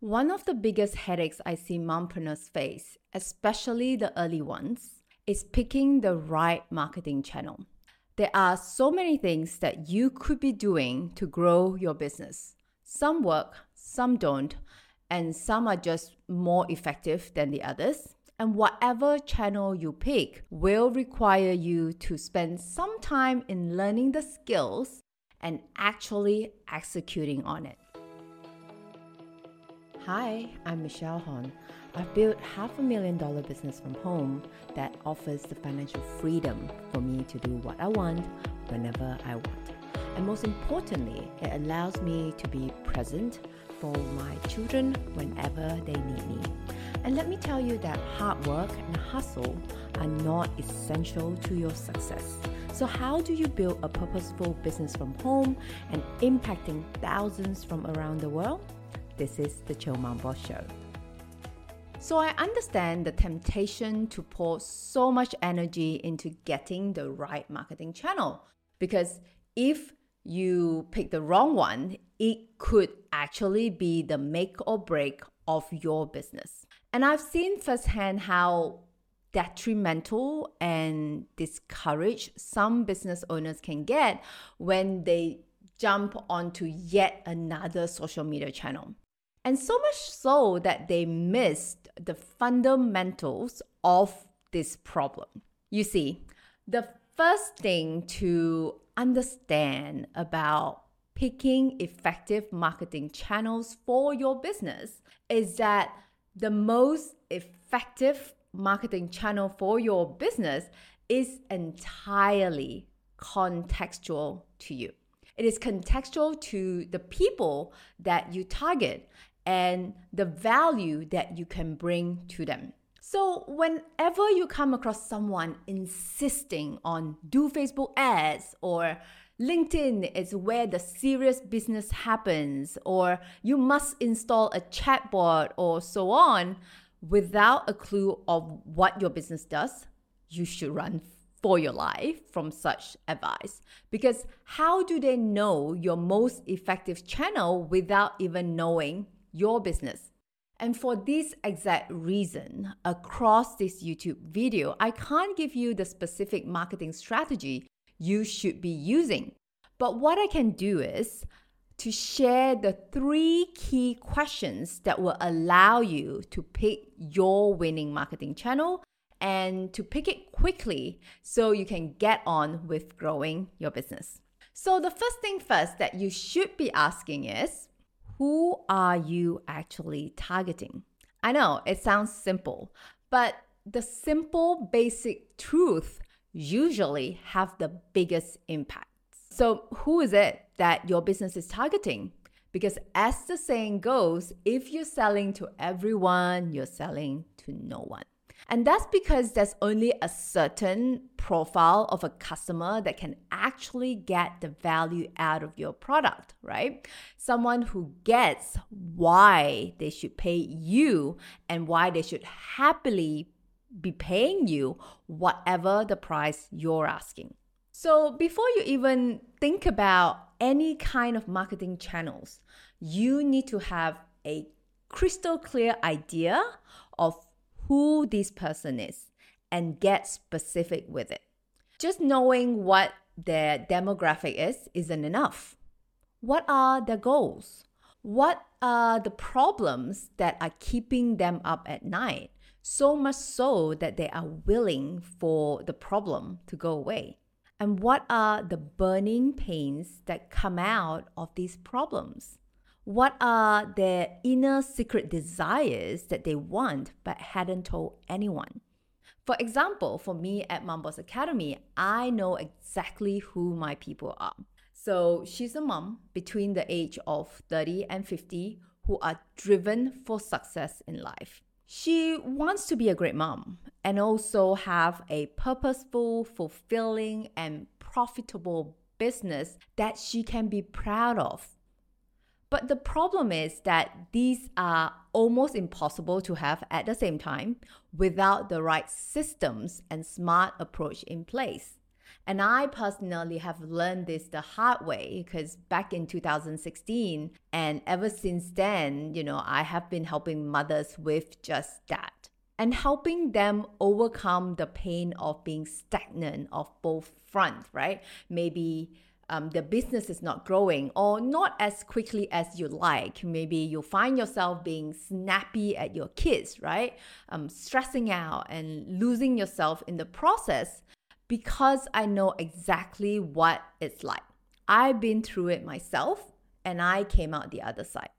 One of the biggest headaches I see mompreneurs face, especially the early ones, is picking the right marketing channel. There are so many things that you could be doing to grow your business. Some work, some don't, and some are just more effective than the others. And whatever channel you pick will require you to spend some time in learning the skills and actually executing on it. Hi, I'm Michelle Hon. I've built half a million dollar business from home that offers the financial freedom for me to do what I want whenever I want. And most importantly, it allows me to be present for my children whenever they need me. And let me tell you that hard work and hustle are not essential to your success. So, how do you build a purposeful business from home and impacting thousands from around the world? This is the Chill Mom Boss Show. So, I understand the temptation to pour so much energy into getting the right marketing channel because if you pick the wrong one, it could actually be the make or break of your business. And I've seen firsthand how detrimental and discouraged some business owners can get when they jump onto yet another social media channel. And so much so that they missed the fundamentals of this problem. You see, the first thing to understand about picking effective marketing channels for your business is that the most effective marketing channel for your business is entirely contextual to you. It is contextual to the people that you target and the value that you can bring to them. So, whenever you come across someone insisting on do Facebook ads or LinkedIn is where the serious business happens, or you must install a chatbot, or so on, without a clue of what your business does, you should run for your life from such advice. Because how do they know your most effective channel without even knowing your business? And for this exact reason, across this YouTube video, I can't give you the specific marketing strategy you should be using. But what I can do is to share the three key questions that will allow you to pick your winning marketing channel and to pick it quickly so you can get on with growing your business. So, the first thing first that you should be asking is who are you actually targeting? I know it sounds simple, but the simple basic truth usually have the biggest impact. So, who is it that your business is targeting? Because, as the saying goes, if you're selling to everyone, you're selling to no one. And that's because there's only a certain profile of a customer that can actually get the value out of your product, right? Someone who gets why they should pay you and why they should happily be paying you whatever the price you're asking. So, before you even think about any kind of marketing channels, you need to have a crystal clear idea of who this person is and get specific with it. Just knowing what their demographic is isn't enough. What are their goals? What are the problems that are keeping them up at night? So much so that they are willing for the problem to go away. And what are the burning pains that come out of these problems? What are their inner secret desires that they want but hadn't told anyone? For example, for me at Mom Boss Academy, I know exactly who my people are. So she's a mom between the age of 30 and 50 who are driven for success in life. She wants to be a great mom and also have a purposeful, fulfilling, and profitable business that she can be proud of but the problem is that these are almost impossible to have at the same time without the right systems and smart approach in place. And I personally have learned this the hard way because back in 2016, and ever since then, you know, I have been helping mothers with just that and helping them overcome the pain of being stagnant of both fronts, right? Maybe um, the business is not growing or not as quickly as you like. Maybe you find yourself being snappy at your kids, right? Um, stressing out and losing yourself in the process because I know exactly what it's like. I've been through it myself and I came out the other side.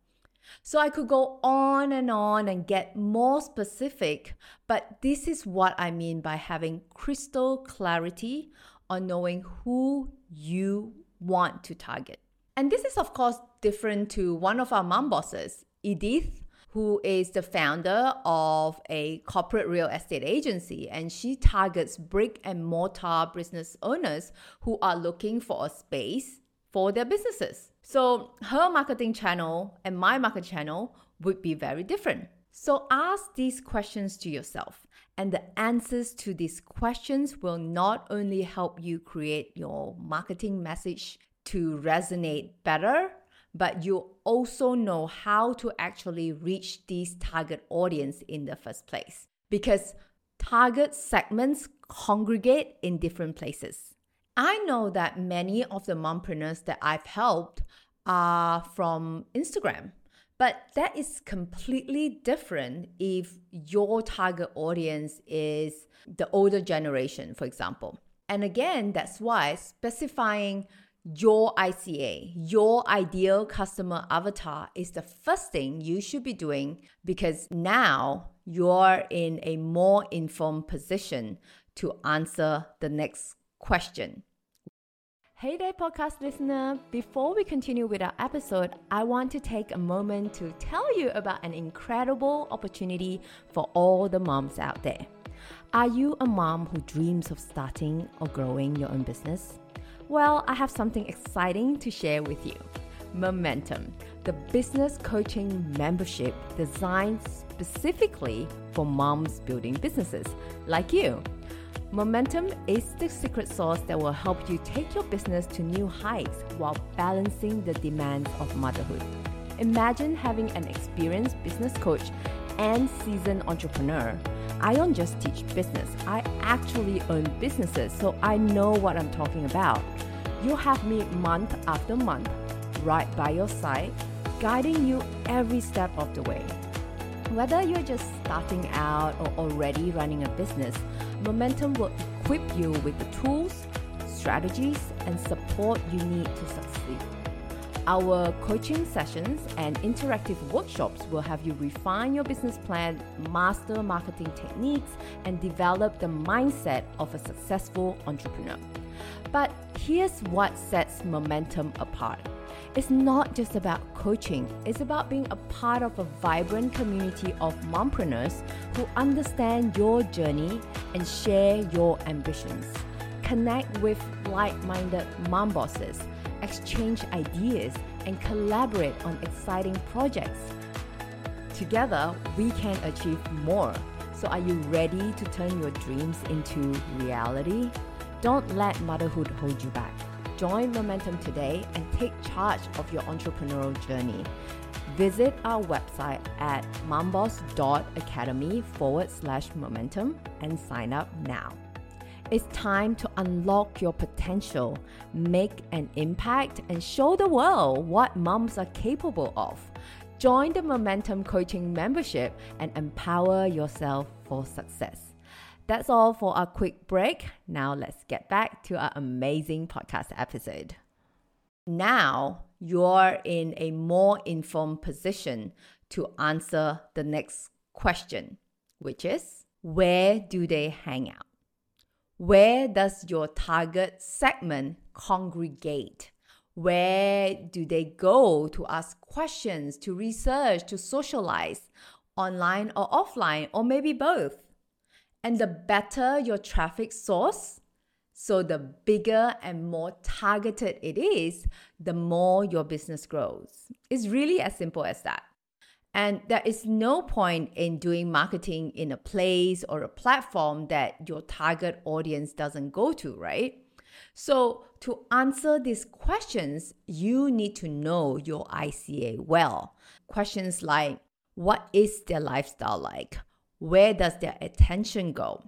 So I could go on and on and get more specific, but this is what I mean by having crystal clarity on knowing who you want to target. And this is, of course, different to one of our mom bosses, Edith, who is the founder of a corporate real estate agency. And she targets brick and mortar business owners who are looking for a space for their businesses. So her marketing channel and my market channel would be very different. So ask these questions to yourself, and the answers to these questions will not only help you create your marketing message to resonate better, but you also know how to actually reach these target audience in the first place. Because target segments congregate in different places. I know that many of the mompreneurs that I've helped are from Instagram. But that is completely different if your target audience is the older generation, for example. And again, that's why specifying your ICA, your ideal customer avatar, is the first thing you should be doing because now you're in a more informed position to answer the next question. Hey there, podcast listener. Before we continue with our episode, I want to take a moment to tell you about an incredible opportunity for all the moms out there. Are you a mom who dreams of starting or growing your own business? Well, I have something exciting to share with you. Momentum, the business coaching membership designed specifically for moms building businesses like you. Momentum is the secret sauce that will help you take your business to new heights while balancing the demands of motherhood. Imagine having an experienced business coach and seasoned entrepreneur. I don't just teach business, I actually own businesses, so I know what I'm talking about. You'll have me month after month, right by your side, guiding you every step of the way. Whether you're just starting out or already running a business, Momentum will equip you with the tools, strategies, and support you need to succeed. Our coaching sessions and interactive workshops will have you refine your business plan, master marketing techniques, and develop the mindset of a successful entrepreneur. But here's what sets momentum apart it's not just about coaching, it's about being a part of a vibrant community of mompreneurs who understand your journey and share your ambitions. Connect with like minded mom bosses, exchange ideas, and collaborate on exciting projects. Together, we can achieve more. So, are you ready to turn your dreams into reality? Don't let motherhood hold you back. Join Momentum today and take charge of your entrepreneurial journey. Visit our website at momboss.academy forward slash momentum and sign up now. It's time to unlock your potential, make an impact, and show the world what moms are capable of. Join the Momentum Coaching membership and empower yourself for success. That's all for a quick break. Now let's get back to our amazing podcast episode. Now you're in a more informed position to answer the next question, which is where do they hang out? Where does your target segment congregate? Where do they go to ask questions, to research, to socialize, online or offline, or maybe both? And the better your traffic source, so the bigger and more targeted it is, the more your business grows. It's really as simple as that. And there is no point in doing marketing in a place or a platform that your target audience doesn't go to, right? So, to answer these questions, you need to know your ICA well. Questions like what is their lifestyle like? Where does their attention go?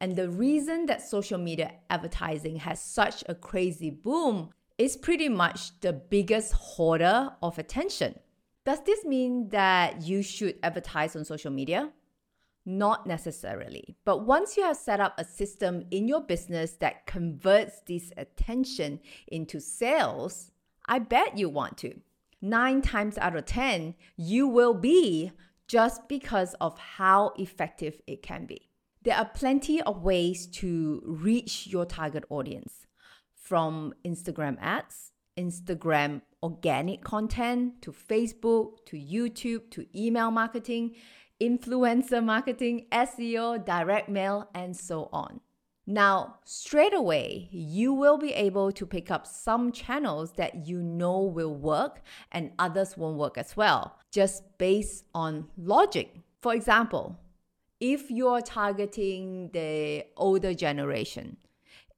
And the reason that social media advertising has such a crazy boom is pretty much the biggest hoarder of attention. Does this mean that you should advertise on social media? Not necessarily. But once you have set up a system in your business that converts this attention into sales, I bet you want to. Nine times out of 10, you will be just because of how effective it can be. There are plenty of ways to reach your target audience from Instagram ads, Instagram organic content, to Facebook, to YouTube, to email marketing influencer marketing, SEO, direct mail, and so on. Now, straight away, you will be able to pick up some channels that you know will work and others won't work as well, just based on logic. For example, if you're targeting the older generation,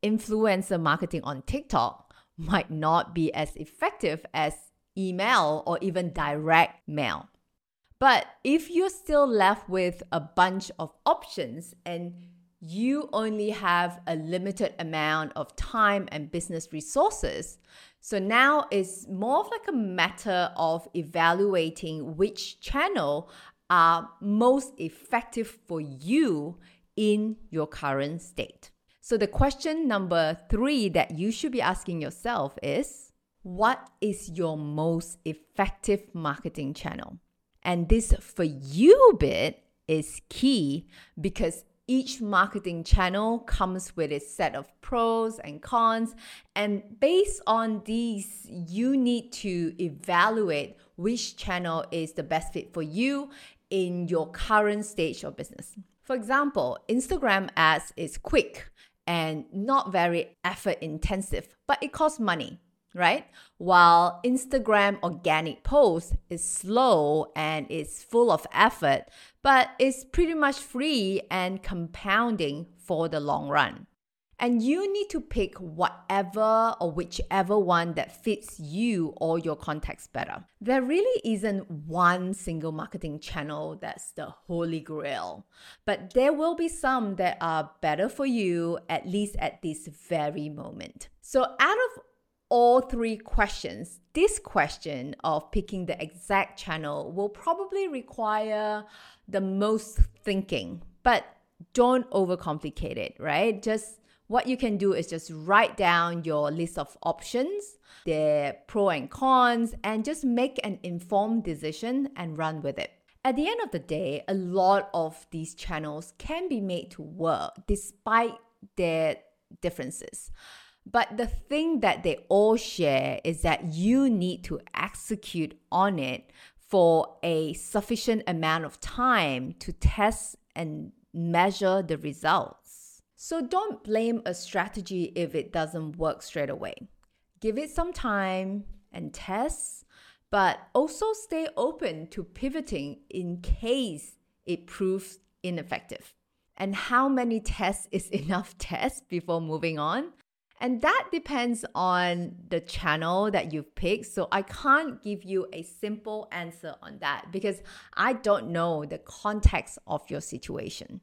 influencer marketing on TikTok might not be as effective as email or even direct mail. But if you're still left with a bunch of options and you only have a limited amount of time and business resources, so now it's more of like a matter of evaluating which channel are most effective for you in your current state. So the question number three that you should be asking yourself is what is your most effective marketing channel? And this for you bit is key because each marketing channel comes with its set of pros and cons. And based on these, you need to evaluate which channel is the best fit for you in your current stage of business. For example, Instagram ads is quick and not very effort intensive, but it costs money right? While Instagram organic post is slow and is full of effort, but it's pretty much free and compounding for the long run. And you need to pick whatever or whichever one that fits you or your context better. There really isn't one single marketing channel that's the holy grail, but there will be some that are better for you, at least at this very moment. So, out of all three questions, this question of picking the exact channel will probably require the most thinking, but don't overcomplicate it, right? Just what you can do is just write down your list of options, their pro and cons, and just make an informed decision and run with it. At the end of the day, a lot of these channels can be made to work despite their differences. But the thing that they all share is that you need to execute on it for a sufficient amount of time to test and measure the results. So don't blame a strategy if it doesn't work straight away. Give it some time and test, but also stay open to pivoting in case it proves ineffective. And how many tests is enough tests before moving on? And that depends on the channel that you've picked. So I can't give you a simple answer on that because I don't know the context of your situation.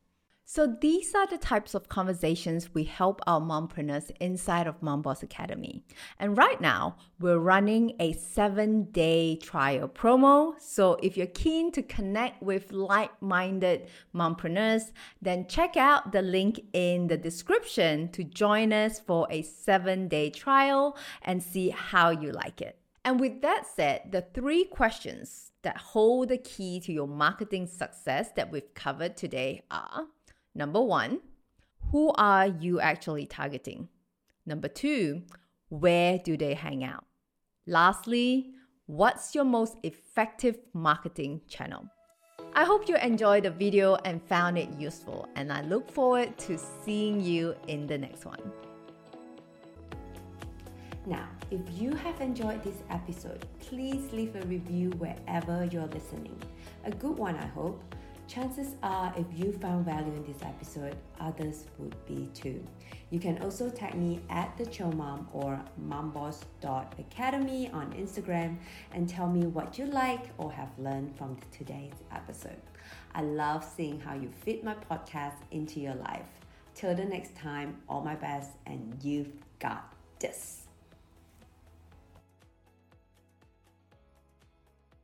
So these are the types of conversations we help our mompreneurs inside of Mom Boss Academy. And right now, we're running a seven day trial promo. So if you're keen to connect with like minded mompreneurs, then check out the link in the description to join us for a seven day trial and see how you like it. And with that said, the three questions that hold the key to your marketing success that we've covered today are Number one, who are you actually targeting? Number two, where do they hang out? Lastly, what's your most effective marketing channel? I hope you enjoyed the video and found it useful, and I look forward to seeing you in the next one. Now, if you have enjoyed this episode, please leave a review wherever you're listening. A good one, I hope Chances are, if you found value in this episode, others would be too. You can also tag me at the Chill Mom or momboss.academy on Instagram and tell me what you like or have learned from today's episode. I love seeing how you fit my podcast into your life. Till the next time, all my best, and you've got this.